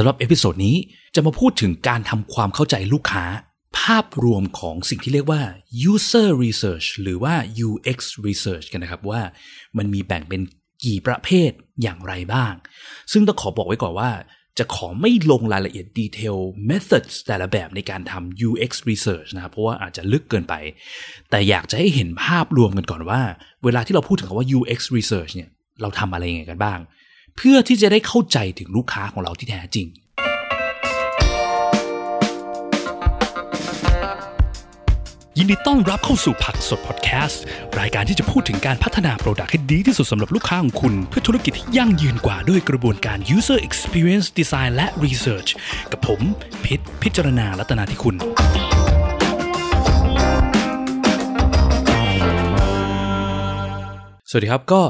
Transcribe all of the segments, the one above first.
สำหรับ episode นี้จะมาพูดถึงการทำความเข้าใจลูกค้า ภาพรวมของสิ่งที่เรียกว่า user research หรือว่า UX research กันนะครับว่ามันมีแบ่งเป็นกี่ประเภทอย่างไรบ้าง ซึ่งต้องขอบอกไว้ก่อนว่า จะขอไม่ลงรายละเอียด detail methods แต่ละแบบในการทำ UX research นะครับ เพราะว่าอาจจะลึกเกินไป แต่อยากจะให้เห็นภาพรวมกันก่อนว่า เวลาที่เราพูดถึงคำว่า UX research เนี่ยเราทำอะไรยังไงกันบ้าง เพื่อที่จะได้เข้าใจถึงลูกค้าของเราที่แท้จริง ยินดีต้อนรับเข้าสู่ผักสดพอดแคสต์ รายการที่จะพูดถึงการพัฒนาโปรดักต์ให้ดีที่สุดสำหรับลูกค้าของคุณ เพื่อธุรกิจที่ยั่งยืนกว่าด้วยกระบวนการ user experience design และ research กับผมพิษพิจารณาลัตนาที่คุณสวัสดีครับก็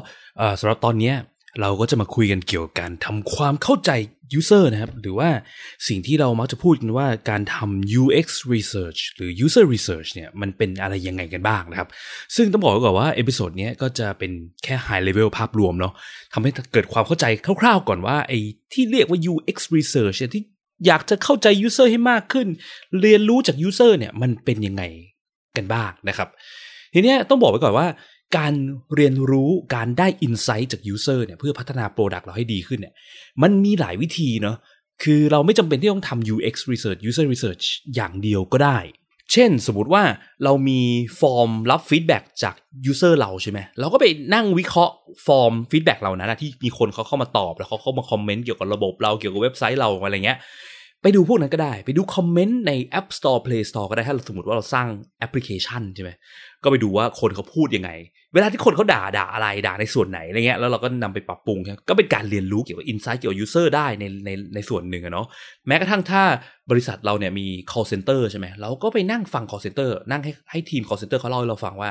สำหรับตอนเนี้ย เราก็จะมาคุยกันเกี่ยวกับการทำความเข้าใจ user นะครับ หรือว่าสิ่งที่เรามักจะพูดกันว่าการทำ UX research หรือ user research เนี่ยมันเป็นอะไรยังไงกันบ้างนะครับ ซึ่งต้องบอกก่อนว่า episode เนี้ยก็จะเป็นแค่ high level ภาพรวมเนาะทำให้เกิดความเข้าใจคร่าวๆก่อนว่าไอ้ที่เรียกว่า UX research เนี่ยที่อยากจะเข้าใจ user ให้มากขึ้น เรียนรู้จาก user เนี่ยมันเป็นยังไงกันบ้างนะครับ ทีเนี้ยต้องบอกไว้ก่อนว่า การเรียนรู้การได้ insight จาก user เนี่ยเพื่อพัฒนา product เราให้ดีขึ้นเนี่ยมันมีหลายวิธีเนาะคือเราไม่จำเป็นที่ต้องทำ UX research user research อย่างเดียวก็ได้ เช่นสมมติว่าเรามีฟอร์มรับ feedback จาก user เราใช่ไหมเราก็ไปนั่งวิเคราะห์ฟอร์ม feedback เรานะที่มีคนเขาเข้ามาตอบ แล้วเขาเข้ามา comment เกี่ยวกับระบบเราเกี่ยวกับเว็บไซต์เราอะไรเงี้ยไปดูพวกนั้นก็ได้ ไปดู comment ใน App Store Play Store ก็ได้ถ้าเราสมมติว่าเราสร้างแอปพลิเคชันใช่ไหมก็ไปดูว่าคนเขาพูดยังไง เวลาที่คนเขาด่าด่าอะไรด่าในส่วนไหนอะไรเงี้ยแล้วเราก็นำไปปรับปรุงก็เป็นการเรียนรู้เกี่ยวกับ insight เกี่ยวกับ user ได้ในในในส่วนหนึ่งอะเนาะแม้กระทั่งถ้าบริษัทเราเนี่ยมี call center ใช่ไหมเราก็ไปนั่งฟัง call center นั่งให้ให้ทีม call center เขาเล่าให้เราฟังว่า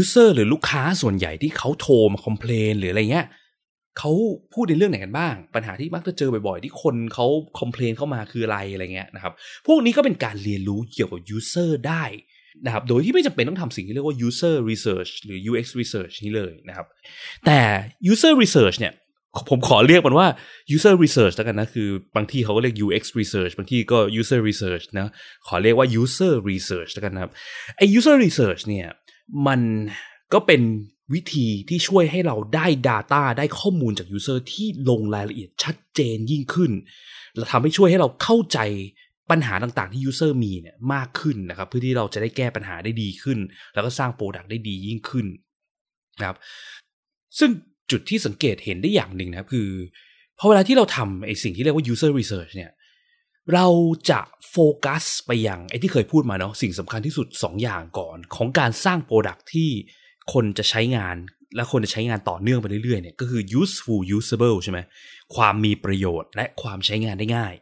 user หรือลูกค้าส่วนใหญ่ที่เขาโทรมา complain หรืออะไรเงี้ยเขาพูดในเรื่องไหนกันบ้าง ปัญหาที่มักจะเจอบ่อยๆ ที่คนเขาคอมเพลนเข้ามาคืออะไรอะไรเงี้ยนะครับ พวกนี้ก็เป็นการเรียนรู้เกี่ยวกับ user ได้ นะครับ โดยที่ไม่จำเป็นต้องทำสิ่งที่เรียกว่า user research หรือ UX research นี้เลยนะครับ แต่ user research เนี่ยผมขอเรียกมันว่า user research แล้วกันนะ คือบางที่เขาก็เรียก UX research บางที่ก็ user research นะ ขอเรียกว่า user research แล้วกันนะครับ ไอ้ user research เนี่ย มันก็เป็นวิธีที่ช่วยให้เราได้ Data ได้ข้อมูลจาก User ที่ลงรายละเอียดชัดเจนยิ่งขึ้นและทำให้ช่วยให้เราเข้าใจ ปัญหาต่างๆที่ User มีเนี่ยมากขึ้นนะครับ เพื่อที่เราจะได้แก้ปัญหาได้ดีขึ้น แล้วก็สร้างโปรดักต์ได้ดียิ่งขึ้นนะครับ ซึ่งจุดที่สังเกตเห็นได้อย่างหนึ่งนะครับคือพอเวลาที่เราทำไอ้สิ่งที่เรียกว่า user research เนี่ยเราจะโฟกัสไปยังไอ้ที่เคยพูดมาเนาะสิ่งสำคัญที่สุด 2 อย่างก่อน ของการสร้าง product ที่คนจะใช้งานและคนจะใช้งานต่อเนื่องไปเรื่อยๆเนี่ยก็คือ useful usable ใช่ไหมความมีประโยชน์และความใช้งานได้ง่าย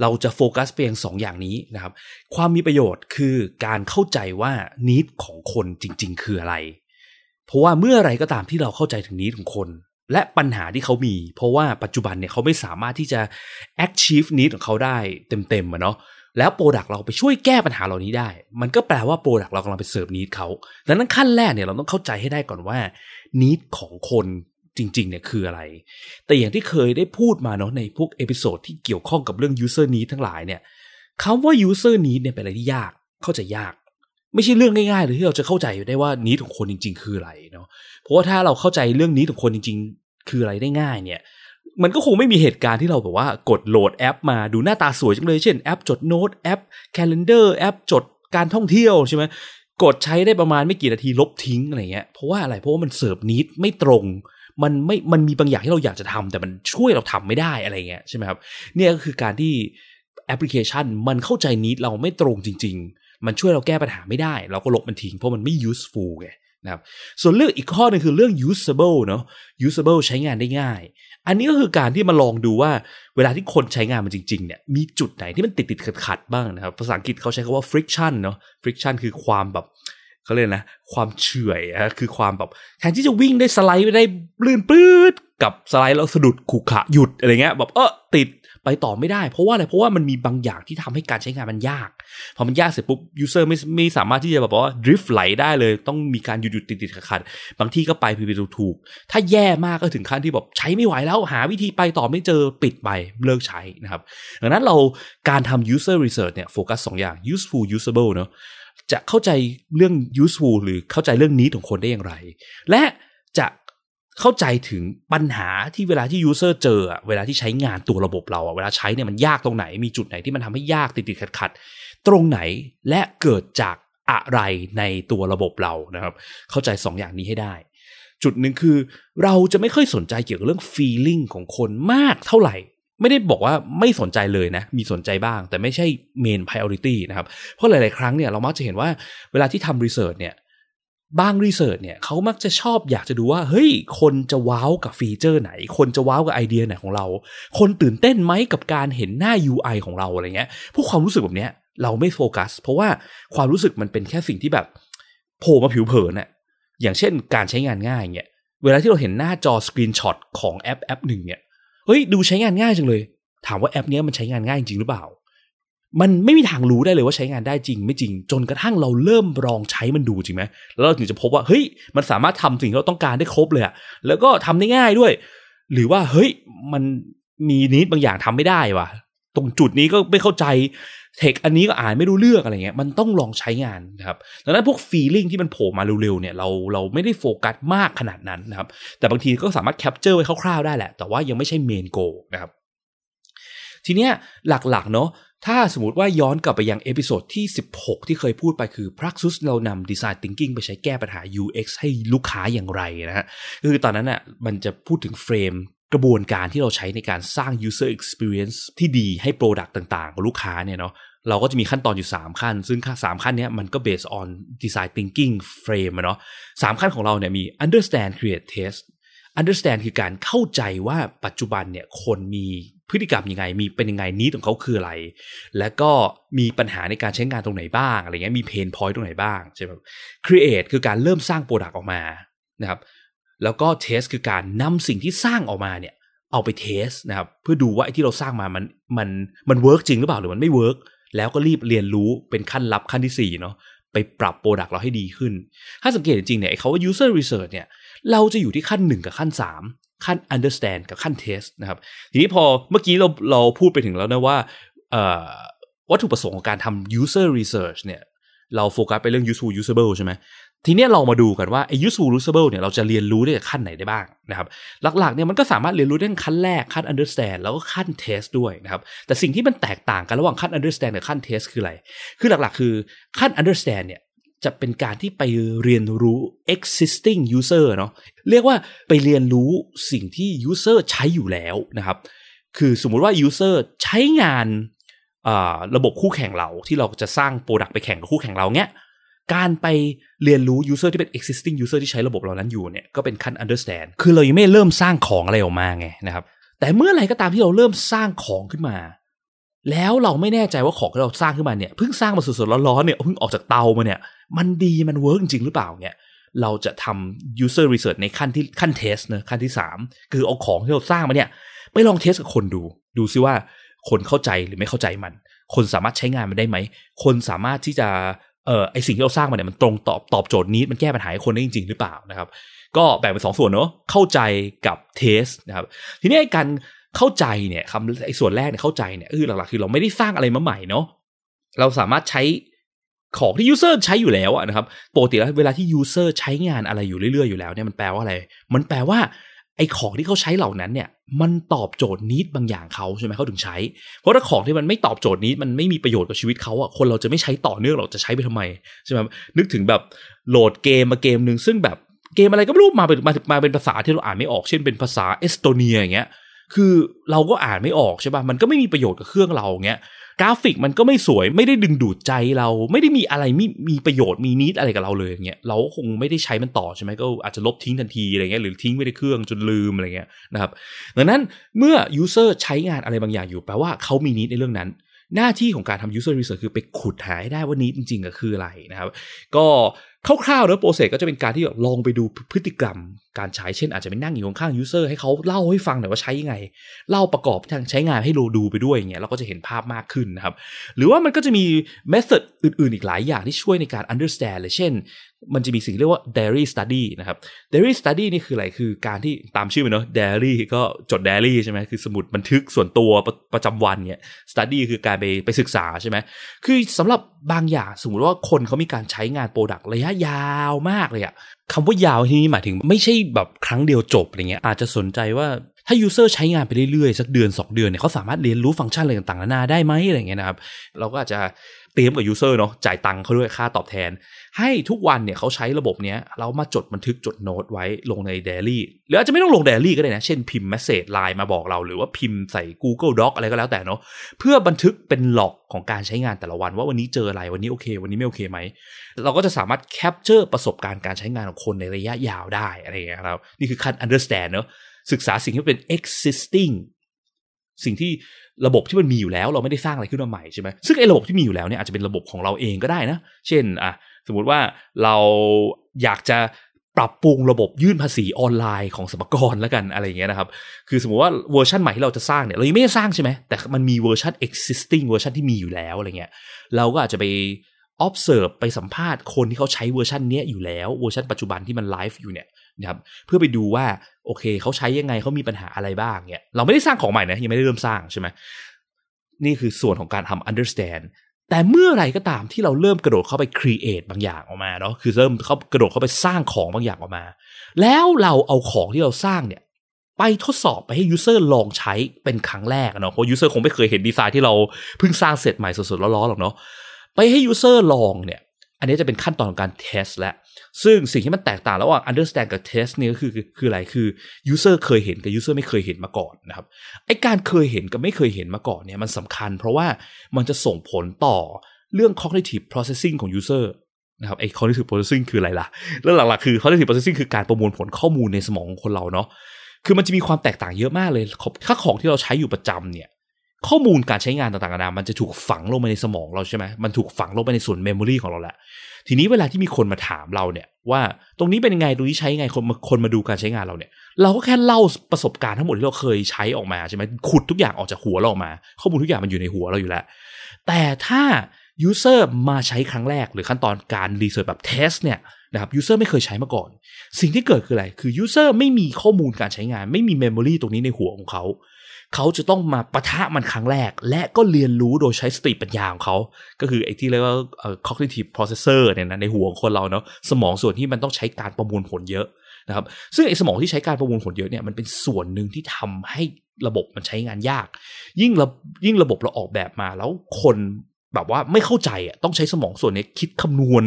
เราจะโฟกัสไปยังสองอย่างนี้นะครับ ความมีประโยชน์คือการเข้าใจว่า need ของคนจริง ๆ คืออะไร เพราะว่าเมื่อไรก็ตามที่เราเข้าใจถึง need ของคน และปัญหาที่เขามี เพราะว่าปัจจุบันเนี่ยเขาไม่สามารถที่จะ achieve need ของเขาได้เต็มๆอะเนาะแล้ว product เราไปช่วยแก้ปัญหาเหล่านี้ได้ มันก็แปลว่า product เรากำลังไปเสิร์ฟ need เขา ดังนั้นขั้นแรกเนี่ยเราต้องเข้าใจให้ได้ก่อนว่า need ของคน จริงๆเนี่ยคืออะไร แต่อย่างที่เคยได้พูดมาเนาะในพวก episode ที่เกี่ยวข้องกับเรื่อง user need ทั้งหลายเนี่ยคำว่า user need เนี่ยเป็นอะไรที่ยากเข้าใจยาก ไม่ใช่เรื่องง่ายๆเลยที่เราจะเข้าใจได้ว่า need ของคนจริง ๆ คืออะไรเนาะเพราะว่าถ้าเราเข้าใจเรื่อง need ของคนจริง ๆ คืออะไรได้ง่ายเนี่ยมันก็คงไม่มีเหตุการณ์ที่เราแบบว่ากดโหลดแอปมาดูหน้าตาสวยจังเลยเช่นแอปจดโน้ตแอป Calendar แอปจดการท่องเที่ยวใช่ไหมกดใช้ได้ประมาณไม่กี่นาทีลบทิ้งอะไรเงี้ยเพราะว่าอะไรเพราะว่ามันเสิร์ฟ need ไม่ตรง มันไม่มันมีบางอย่างที่เราอยากจะทำแต่มันช่วยเราทำไม่ได้อะไรเงี้ยใช่ไหมครับเนี่ยก็คือการที่แอปพลิเคชันมันเข้าใจ need เราไม่ตรงจริง ๆ มันช่วยเราแก้ปัญหาไม่ได้ เราก็ลบมันทิ้งเพราะมันไม่ useful ไงนะครับส่วนเรื่องอีกข้อหนึงคือเรื่อง usable เนาะ usable ใช้งานได้ง่าย อันนี้ก็คือการที่มาลองดูว่าเวลาที่คนใช้งานมันจริงๆเนี่ยมีจุดไหนที่มันติดติดขัดขัดบ้างนะครับ ภาษาอังกฤษเขาใช้คำว่า friction เนาะ friction คือความแบบ เขาเรียกนะ ความเฉื่อยอะคือความแบบแทนที่จะวิ่งได้สไลด์ไปได้ลื่นปื๊ดกับสไลด์แล้วสะดุดขุขะหยุดอะไรเงี้ยแบบเออติดไปต่อไม่ได้ เพราะว่าอะไรเพราะว่ามันมีบางอย่างที่ทำให้การใช้งานมันยาก พอมันยากเสร็จปุ๊บยูเซอร์ไม่ไม่สามารถที่จะแบบว่าดริฟต์ไหลได้เลย ต้องมีการหยุดหยุดติดติดขัดบางที่ก็ไปผิดถูกถ้าแย่มากก็ถึงขั้นที่แบบใช้ไม่ไหวแล้วหาวิธีไปต่อไม่เจอปิดไปเลิกใช้นะครับดังนั้นเราการทำ user research เนี่ยโฟกัสสองอย่าง useful usable เนาะ จะเข้าใจเรื่อง useful หรือเข้าใจเรื่องนี้ของคนได้อย่างไร และจะเข้าใจถึงปัญหาที่เวลาที่ user เจอเวลาที่ใช้งานตัวระบบเราเวลาใช้เนี่ยมันยากตรงไหน มีจุดไหนที่มันทำให้ยากติดติดขัดขัดตรงไหนและเกิดจากอะไรในตัวระบบเรานะครับ เข้าใจ2ออย่างนี้ให้ได้ จุดหนึ่งคือ เราจะไม่ค่อยสนใจเกี่ยวกับเรื่อง feeling ของคนมากเท่าไหร่ ไม่ได้บอกว่าไม่สนใจเลยนะ มีสนใจบ้าง แต่ไม่ใช่ main priority นะครับ เพราะหลาย ๆ ครั้งเนี่ยเรามักจะเห็นว่าเวลาที่ทำ research เนี่ยบางรีเสิร์ชเนี่ยเขามักจะชอบอยากจะดูว่า เฮ้ย คนจะว้าวกับฟีเจอร์ไหน คนจะว้าวกับไอเดียไหนของเรา คนตื่นเต้นไหมกับการเห็นหน้า UI ของเราอะไรเงี้ยพวกความรู้สึกแบบเนี้ยเราไม่โฟกัส เพราะว่าความรู้สึกมันเป็นแค่สิ่งที่แบบโผล่มาผิวเผินน่ะอย่างเช่นการใช้งานง่ายเนี่ยเวลาที่เราเห็นหน้าจอ screenshot ของแอปแอปหนึ่งเนี่ย เฮ้ยดูใช้งานง่ายจังเลย ถามว่าแอปนี้มันใช้งานง่ายจริงหรือเปล่า มันไม่มีทางรู้ได้เลยว่าใช้งานได้จริง ไม่จริง จนกระทั่งเราเริ่มลองใช้มันดูจริงไหมแล้วเราถึงจะพบว่าเฮ้ยมันสามารถทำสิ่งที่เราต้องการได้ครบเลยอะแล้วก็ทำได้ง่ายด้วย หรือว่าเฮ้ยมันมี need บางอย่างทำไม่ได้ว่ะ ตรงจุดนี้ก็ไม่เข้าใจ เทคอันนี้ก็อ่านไม่รู้เรื่องอะไรเงี้ยมันต้องลองใช้งานนะครับดังนั้นพวก feeling ที่มันโผล่มาเร็วๆเนี่ยเราเราไม่ได้โฟกัสมากขนาดนั้นนะครับแต่บางทีก็สามารถ capture ไว้คร่าวๆได้แหละ แต่ว่ายังไม่ใช่ main goal นะครับทีเนี้ยหลักๆเนาะถ้าสมมติว่าย้อนกลับไปยัง episode ที่ 16 ที่เคยพูดไปคือ Praxis เรานำ Design Thinking ไปใช้แก้ปัญหา UX ให้ลูกค้าอย่างไรนะฮะคือตอนนั้นอะมันจะพูดถึงเฟรม กระบวนการที่เราใช้ในการสร้าง user experience ที่ดีให้ Product ต่างๆของลูกค้าเนี่ยเนาะเราก็จะมีขั้นตอนอยู่ 3 ขั้น ซึ่งสามขั้นนี้มันก็ based on design thinking frame เนาะสามขั้นของเราเนี่ยมี understand create test understand คือการเข้าใจว่าปัจจุบันเนี่ยคนมีพฤติกรรมยังไง มีเป็นยังไงนี้ของเขาคืออะไร แล้วก็มีปัญหาในการใช้งานตรงไหนบ้างอะไรเงี้ยมีเพนพอยต์ตรงไหนบ้างใช่ไหม create คือการเริ่มสร้าง product ออกมานะครับ แล้วก็ test คือการนำสิ่งที่สร้างออกมาเนี่ยเอาไป test นะครับเพื่อดูว่าไอ้ที่เราสร้างมามันมันมัน work จริงหรือเปล่าหรือมันไม่ work แล้วก็รีบเรียนรู้เป็นขั้น learn ขั้นที่4เนาะไปปรับ product เราให้ดีขึ้น ถ้าสังเกตจริงเนี่ยเขาว่า user research เนี่ยเราจะอยู่ที่ขั้น 1 กับขั้น 3 ขั้น understand กับขั้น test นะครับ ทีนี้พอเมื่อกี้เราเราพูดไปถึงแล้วนะว่าวัตถุประสงค์ของการทำ user research เนี่ยเราโฟกัสไปเรื่อง useful usable ใช่ไหม ทีนี้เรามาดูกันว่าไอ้ useful usable เนี่ยเราจะเรียนรู้ได้จากขั้นไหนได้บ้างนะครับ หลักๆเนี่ยมันก็สามารถเรียนรู้ได้ขั้นแรกขั้น understand แล้วก็ขั้น test ด้วยนะครับ แต่สิ่งที่มันแตกต่างกันระหว่างขั้น understand กับขั้น test คืออะไร คือหลักๆ คือขั้น understand เนี่ยจะเป็นการที่ไปเรียนรู้ existing user เนาะเรียกว่าไปเรียนรู้สิ่งที่ user ใช้อยู่แล้วนะครับ คือสมมุติว่า user ใช้งานระบบคู่แข่งเราที่เราจะสร้าง product ไปแข่งกับคู่แข่งเราเนี้ย การไปเรียนรู้ user ที่เป็น existing user ที่ใช้ระบบเรานั้นอยู่เนี่ยก็เป็นขั้น understand คือเรายังไม่เริ่มสร้างของอะไรออกมาไงนะครับแต่เมื่อไหร่ก็ตามที่เราเริ่มสร้างของขึ้นมา แล้วเราไม่แน่ใจว่าของที่เราสร้างขึ้นมาเนี่ยเพิ่งสร้างมาสดๆร้อนๆเนี่ยเพิ่งออกจากเตามาเนี่ย มันดีมัน work จริงหรือเปล่าเนี่ยเราจะทำ user research ในขั้นที่ขั้น test เนาะขั้นที่ 3 คือเอาของที่เราสร้างมาเนี่ยไปลอง test กับคนดู ดูซิว่าคนเข้าใจหรือไม่เข้าใจมัน คนสามารถใช้งานมันได้ไหม คนสามารถที่จะ เออไอสิ่งที่เราสร้างมาเนี่ยมันตรงตอบตอบโจทย์ need มันแก้ปัญหาให้คนได้จริง ๆ หรือเปล่านะครับ ก็แบ่งเป็นสองส่วนเนาะเข้าใจกับ test นะครับ ทีนี้การเข้าใจเนี่ยคำไอส่วนแรกเนี่ยเข้าใจเนี่ยคือหลักๆคือเราไม่ได้สร้างอะไรมาใหม่เนาะเราสามารถใช้ของที่ user ใช้อยู่แล้วนะครับปกติแล้วเวลาที่ user ใช้งานอะไรอยู่เรื่อยๆอยู่แล้วเนี่ยมันแปลว่าอะไร มันแปลว่า ไอ้ของที่เขาใช้เหล่านั้นเนี่ย มันตอบโจทย์ need บางอย่างเขาใช่ไหมเขาถึงใช้ เพราะถ้าของที่มันไม่ตอบโจทย์ need มันไม่มีประโยชน์กับชีวิตเขาอะคนเราจะไม่ใช้ต่อเนื่องเราจะใช้ไปทำไมใช่ไหมนึกถึงแบบโหลดเกมมาเกมหนึ่งซึ่งแบบเกมอะไรก็ไม่รู้มาเป็นมามาเป็นภาษาที่เราอ่านไม่ออกเช่นเป็นภาษาเอสโตเนียอย่างเงี้ย คือเราก็อ่านไม่ออกใช่ป่ะมันก็ไม่มีประโยชน์กับเครื่องเราเงี้ยกราฟิกมันก็ไม่สวยไม่ได้ดึงดูดใจเราไม่ได้มีอะไรมีมีประโยชน์มี need อะไรกับเราเลยอย่างเงี้ยเราคงไม่ได้ใช้มันต่อใช่ไหมก็อาจจะลบทิ้งทันทีอะไรเงี้ยหรือทิ้งไว้ในเครื่องจนลืมอะไรเงี้ยนะครับดังนั้นเมื่อ user ใช้งานอะไรบางอย่างอยู่แปลว่าเขามี need ในเรื่องนั้น หน้าที่ของการทำ user research คือไปขุดหาให้ได้ว่า need จริงๆก็คืออะไรนะครับ ก็คร่าวๆแล้ว process ก็จะเป็นการที่ลองไปดูพฤติกรรมการใช้เช่น อาจจะไปนั่งอยู่ข้างๆ user ให้เขาเล่าให้ฟังหน่อยว่าใช้ยังไง เล่าประกอบทางใช้งานให้เราดูไปด้วยอย่างเงี้ยเราก็จะเห็นภาพมากขึ้นนะครับ หรือว่ามันก็จะมีเมธอดอื่นๆ อีกหลายอย่างที่ช่วยในการ understand เลยเช่น มันจะมีสิ่งเรียกว่า dairy study นะครับ dairy study นี่คืออะไรคือการที่ตามชื่อมันเนาะ dairy ก็จด dairy ใช่ไหมคือสมุดบันทึกส่วนตัวประประจำวันเนี่ย study คือการไปไปศึกษาใช่ไหมคือสำหรับบางอย่างสมมติว่าคนเขามีการใช้งานโปรดักต์ระยะยาวมากเลยอะคำว่ายาวที่นี้หมายถึงไม่ใช่แบบครั้งเดียวจบอะไรเงี้ยอาจจะสนใจว่าถ้า user ใช้งานไปเรื่อยๆ สักเดือน 2 เดือนเนี่ยเขาสามารถเรียนรู้ฟังก์ชันอะไรต่างๆนานาได้ไหมอะไรเงี้ยนะครับ เราก็อาจจะ เตรียมกับ user เนาะจ่ายตังค์เขาด้วยค่าตอบแทน ให้ทุกวันเนี่ยเขาใช้ระบบเนี้ยเรามาจดบันทึกจดโน้ตไว้ลงใน Diary หรืออาจจะไม่ต้องลง Daily ก็ได้นะ เช่นพิมพ์ message ไลน์มาบอกเรา หรือว่าพิมพ์ใส่ Google Doc อะไรก็แล้วแต่เนาะเพื่อบันทึกเป็น log ของการใช้งานแต่ละวัน ว่าวันนี้เจออะไรวันนี้โอเค วันนี้ไม่โอเคไหมเราก็จะสามารถ capture ประสบการณ์การใช้งานของคนในระยะยาวได้อะไรเงี้ยครับนี่คือขั้น understand เนาะศึกษาสิ่งที่เป็น existing สิ่งที่ระบบที่มันมีอยู่แล้ว เราไม่ได้สร้างอะไรขึ้นมาใหม่ใช่ไหมซึ่งไอ้ระบบที่มีอยู่แล้วเนี่ยอาจจะเป็นระบบของเราเองก็ได้นะ เช่นอะสมมุติว่าเราอยากจะปรับปรุงระบบยื่นภาษีออนไลน์ของสรรพากรแล้วกันอะไรอย่างเงี้ยนะครับ คือสมมติว่าเวอร์ชันใหม่ที่เราจะสร้างเนี่ยเรายังไม่ได้สร้างใช่ไหมแต่มันมีเวอร์ชัน existing เวอร์ชันที่มีอยู่แล้วอะไรเงี้ยเราก็อาจจะไป observe ไปสัมภาษณ์คนที่เขาใช้เวอร์ชันเนี้ยอยู่แล้วเวอร์ชันปัจจุบันที่มันไลฟ์อยู่เนี่ย นะครับเพื่อไปดูว่าโอเคเขาใช้ยังไงเขามีปัญหาอะไรบ้างเนี่ยเราไม่ได้สร้างของใหม่นะยังไม่ได้เริ่มสร้างใช่ไหมนี่คือส่วนของการทำ understand แต่เมื่อไรก็ตามที่เราเริ่มกระโดดเข้าไป create บางอย่างออกมาเนาะคือเริ่มเข้ากระโดดเข้าไปสร้างของบางอย่างออกมา แล้วเราเอาของที่เราสร้างเนี่ยไปทดสอบไปให้ user ลองใช้เป็นครั้งแรกเนาะเพราะ user คงไม่เคยเห็นดีไซน์ที่เราเพิ่งสร้างเสร็จใหม่สดๆร้อนๆหรอกเนาะไปให้ user ลองเนี่ย อันนี้จะเป็นขั้นตอนของการ test และ ซึ่งสิ่งที่มันแตกต่างระหว่าง understand กับ test นี่ก็คือคืออะไรคือ user เคยเห็นกับ user ไม่เคยเห็นมาก่อนนะครับไอการเคยเห็นกับไม่เคยเห็นมาก่อนเนี่ยมันสำคัญ เพราะว่ามันจะส่งผลต่อเรื่อง cognitive processing ของ user นะครับไอ cognitive processing คืออะไรล่ะแล้วหลักๆคือ cognitive processing คือการประมวลผลข้อมูลในสมองของคนเราเนาะคือมันจะมีความแตกต่างเยอะมากเลยถ้าของที่เราใช้อยู่ประจำเนี่ย ข้อมูลการใช้งานต่างๆนานามันจะถูกฝังลงไปในสมองเราใช่ไหมมันถูกฝังลงไปในส่วนเมมโมรีของเราแหละ ทีนี้เวลาที่มีคนมาถามเราเนี่ย ว่าตรงนี้เป็นยังไงตรงนี้ใช้ยังไงคนมาคนมาดูการใช้งานเราเนี่ย เราก็แค่เล่าประสบการณ์ทั้งหมดที่เราเคยใช้ออกมาใช่ไหมขุดทุกอย่างออกจากหัวเราออกมา ข้อมูลทุกอย่างมันอยู่ในหัวเราอยู่แล้ว แต่ถ้า user มาใช้ครั้งแรกหรือขั้นตอนการ research แบบ test เนี่ยนะครับ user ไม่เคยใช้มาก่อน สิ่งที่เกิดคืออะไร คือ user ไม่มีข้อมูลการใช้งาน ไม่มี memory ตรงนี้ในหัวของเขา เขาจะต้องมาปะทะมันครั้งแรก และก็เรียนรู้โดยใช้สติปัญญาของเขา ก็คือไอ้ที่เรียกว่า cognitive processor เนี่ยนะในหัวของคนเราเนาะสมองส่วนที่มันต้องใช้การประมวลผลเยอะนะครับซึ่งไอ้สมองที่ใช้การประมวลผลเยอะเนี่ยมันเป็นส่วนหนึ่งที่ทำให้ระบบมันใช้งานยาก ยิ่งระยิ่งระบบเราออกแบบมาแล้วคน แบบว่าไม่เข้าใจอะต้องใช้สมองส่วนนี้คิดคำนวณ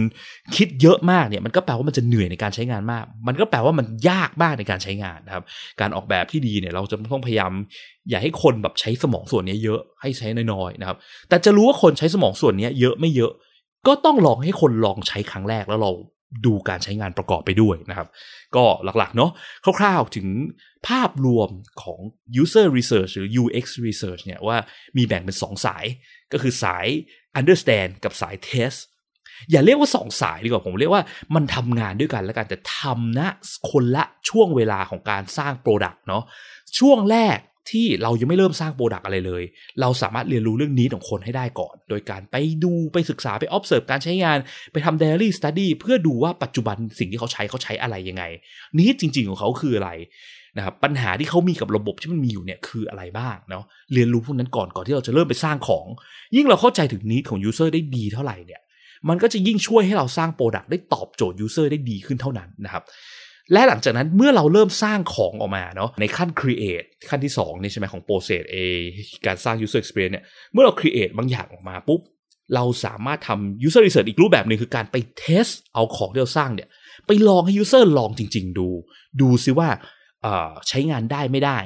คิดเยอะมากเนี่ยมันก็แปลว่ามันจะเหนื่อยในการใช้งานมาก มันก็แปลว่ามันยากมากในการใช้งานนะครับ การออกแบบที่ดีเนี่ยเราจะต้องพยายาม อย่าให้คนแบบใช้สมองส่วนนี้เยอะให้ใช้น้อยๆนะครับ แต่จะรู้ว่าคนใช้สมองส่วนนี้เยอะไม่เยอะ ก็ต้องลองให้คนลองใช้ครั้งแรกแล้วเรา ดูการใช้งานประกอบไปด้วยนะครับ ก็หลักๆเนาะคร่าวๆถึงภาพรวมของ user research หรือ UX research เนี่ยว่ามีแบ่งเป็น 2 สาย ก็คือสาย understand กับสาย test อย่าเรียกว่าสองสายดีกว่าผมเรียกว่ามันทำงานด้วยกันแล้วกันแต่ทำนะคนละช่วงเวลาของการสร้าง product เนาะช่วงแรก ที่เรายังไม่เริ่มสร้าง product อะไรเลย เราสามารถเรียนรู้เรื่อง need ของคนให้ได้ก่อน โดยการไปดูไปศึกษาไป observe การใช้งาน ไปทำ diary study เพื่อดูว่าปัจจุบันสิ่งที่เขาใช้เขาใช้อะไรยังไง need จริง ๆ ของเขาคืออะไรนะครับปัญหาที่เขามีกับระบบที่มันมีอยู่เนี่ยคืออะไรบ้างเนาะเรียนรู้พวกนั้นก่อนก่อนที่เราจะเริ่มไปสร้างของ ยิ่งเราเข้าใจถึง need ของ user ได้ดีเท่าไหร่เนี่ยมันก็จะยิ่งช่วยให้เราสร้างโปรดักต์ได้ตอบโจทย์ user ได้ดีขึ้นเท่านั้นนะครับ และหลังจากนั้นเมื่อเราเริ่มสร้างของออกมาเนาะในขั้น create ขั้นที่2นี่ใช่ไหมของ process A การสร้าง user experience เนี่ยเมื่อเรา create บางอย่างออกมาปุ๊บเราสามารถทำ user research อีกรูปแบบหนึ่งคือการไป test เอาของที่เราสร้างเนี่ยไปลองให้ user ลองจริง ๆ ดู ดูซิว่าใช้งานได้ไม่ได้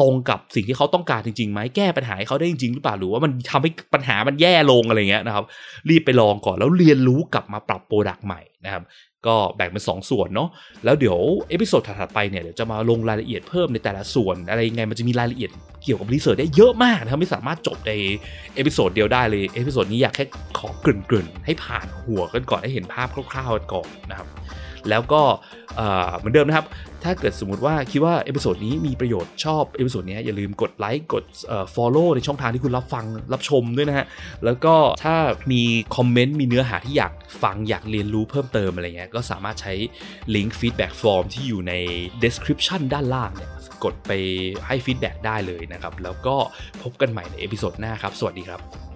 ตรงกับสิ่งที่เขาต้องการจริงๆไหมแก้ปัญหาให้เขาได้จริงๆหรือเปล่าหรือว่ามันทำให้ปัญหามันแย่ลงอะไรเงี้ยนะครับ รีบไปลองก่อนแล้วเรียนรู้กลับมาปรับ product ใหม่นะครับก็แบ่งเป็น2ส่วนเนาะแล้วเดี๋ยว episode ถัดๆไปเนี่ยเดี๋ยวจะมาลงรายละเอียดเพิ่มในแต่ละส่วน อะไรยังไงมันจะมีรายละเอียดเกี่ยวกับ research ได้เยอะมากนะครับไม่สามารถจบใน episode เดียวได้เลย episode นี้อยากแค่ขอเกริ่นๆให้ผ่านหัวกันก่อนให้เห็นภาพคร่าวๆกันก่อนนะครับ แล้วก็เหมือนเดิมนะครับ ถ้าเกิดสมมติว่าคิดว่า episode นี้มีประโยชน์ชอบ episode นี้อย่าลืมกดไลค์กด follow ในช่องทางที่คุณรับฟังรับชมด้วยนะฮะ แล้วก็ถ้ามีคอมเมนต์มีเนื้อหาที่อยากฟังอยากเรียนรู้เพิ่มเติมอะไรเงี้ยก็สามารถใช้ลิงก์ feedback form ที่อยู่ใน description ด้านล่างเนี่ยกดไปให้ feedback ได้เลยนะครับ แล้วก็พบกันใหม่ใน episode หน้าครับ สวัสดีครับ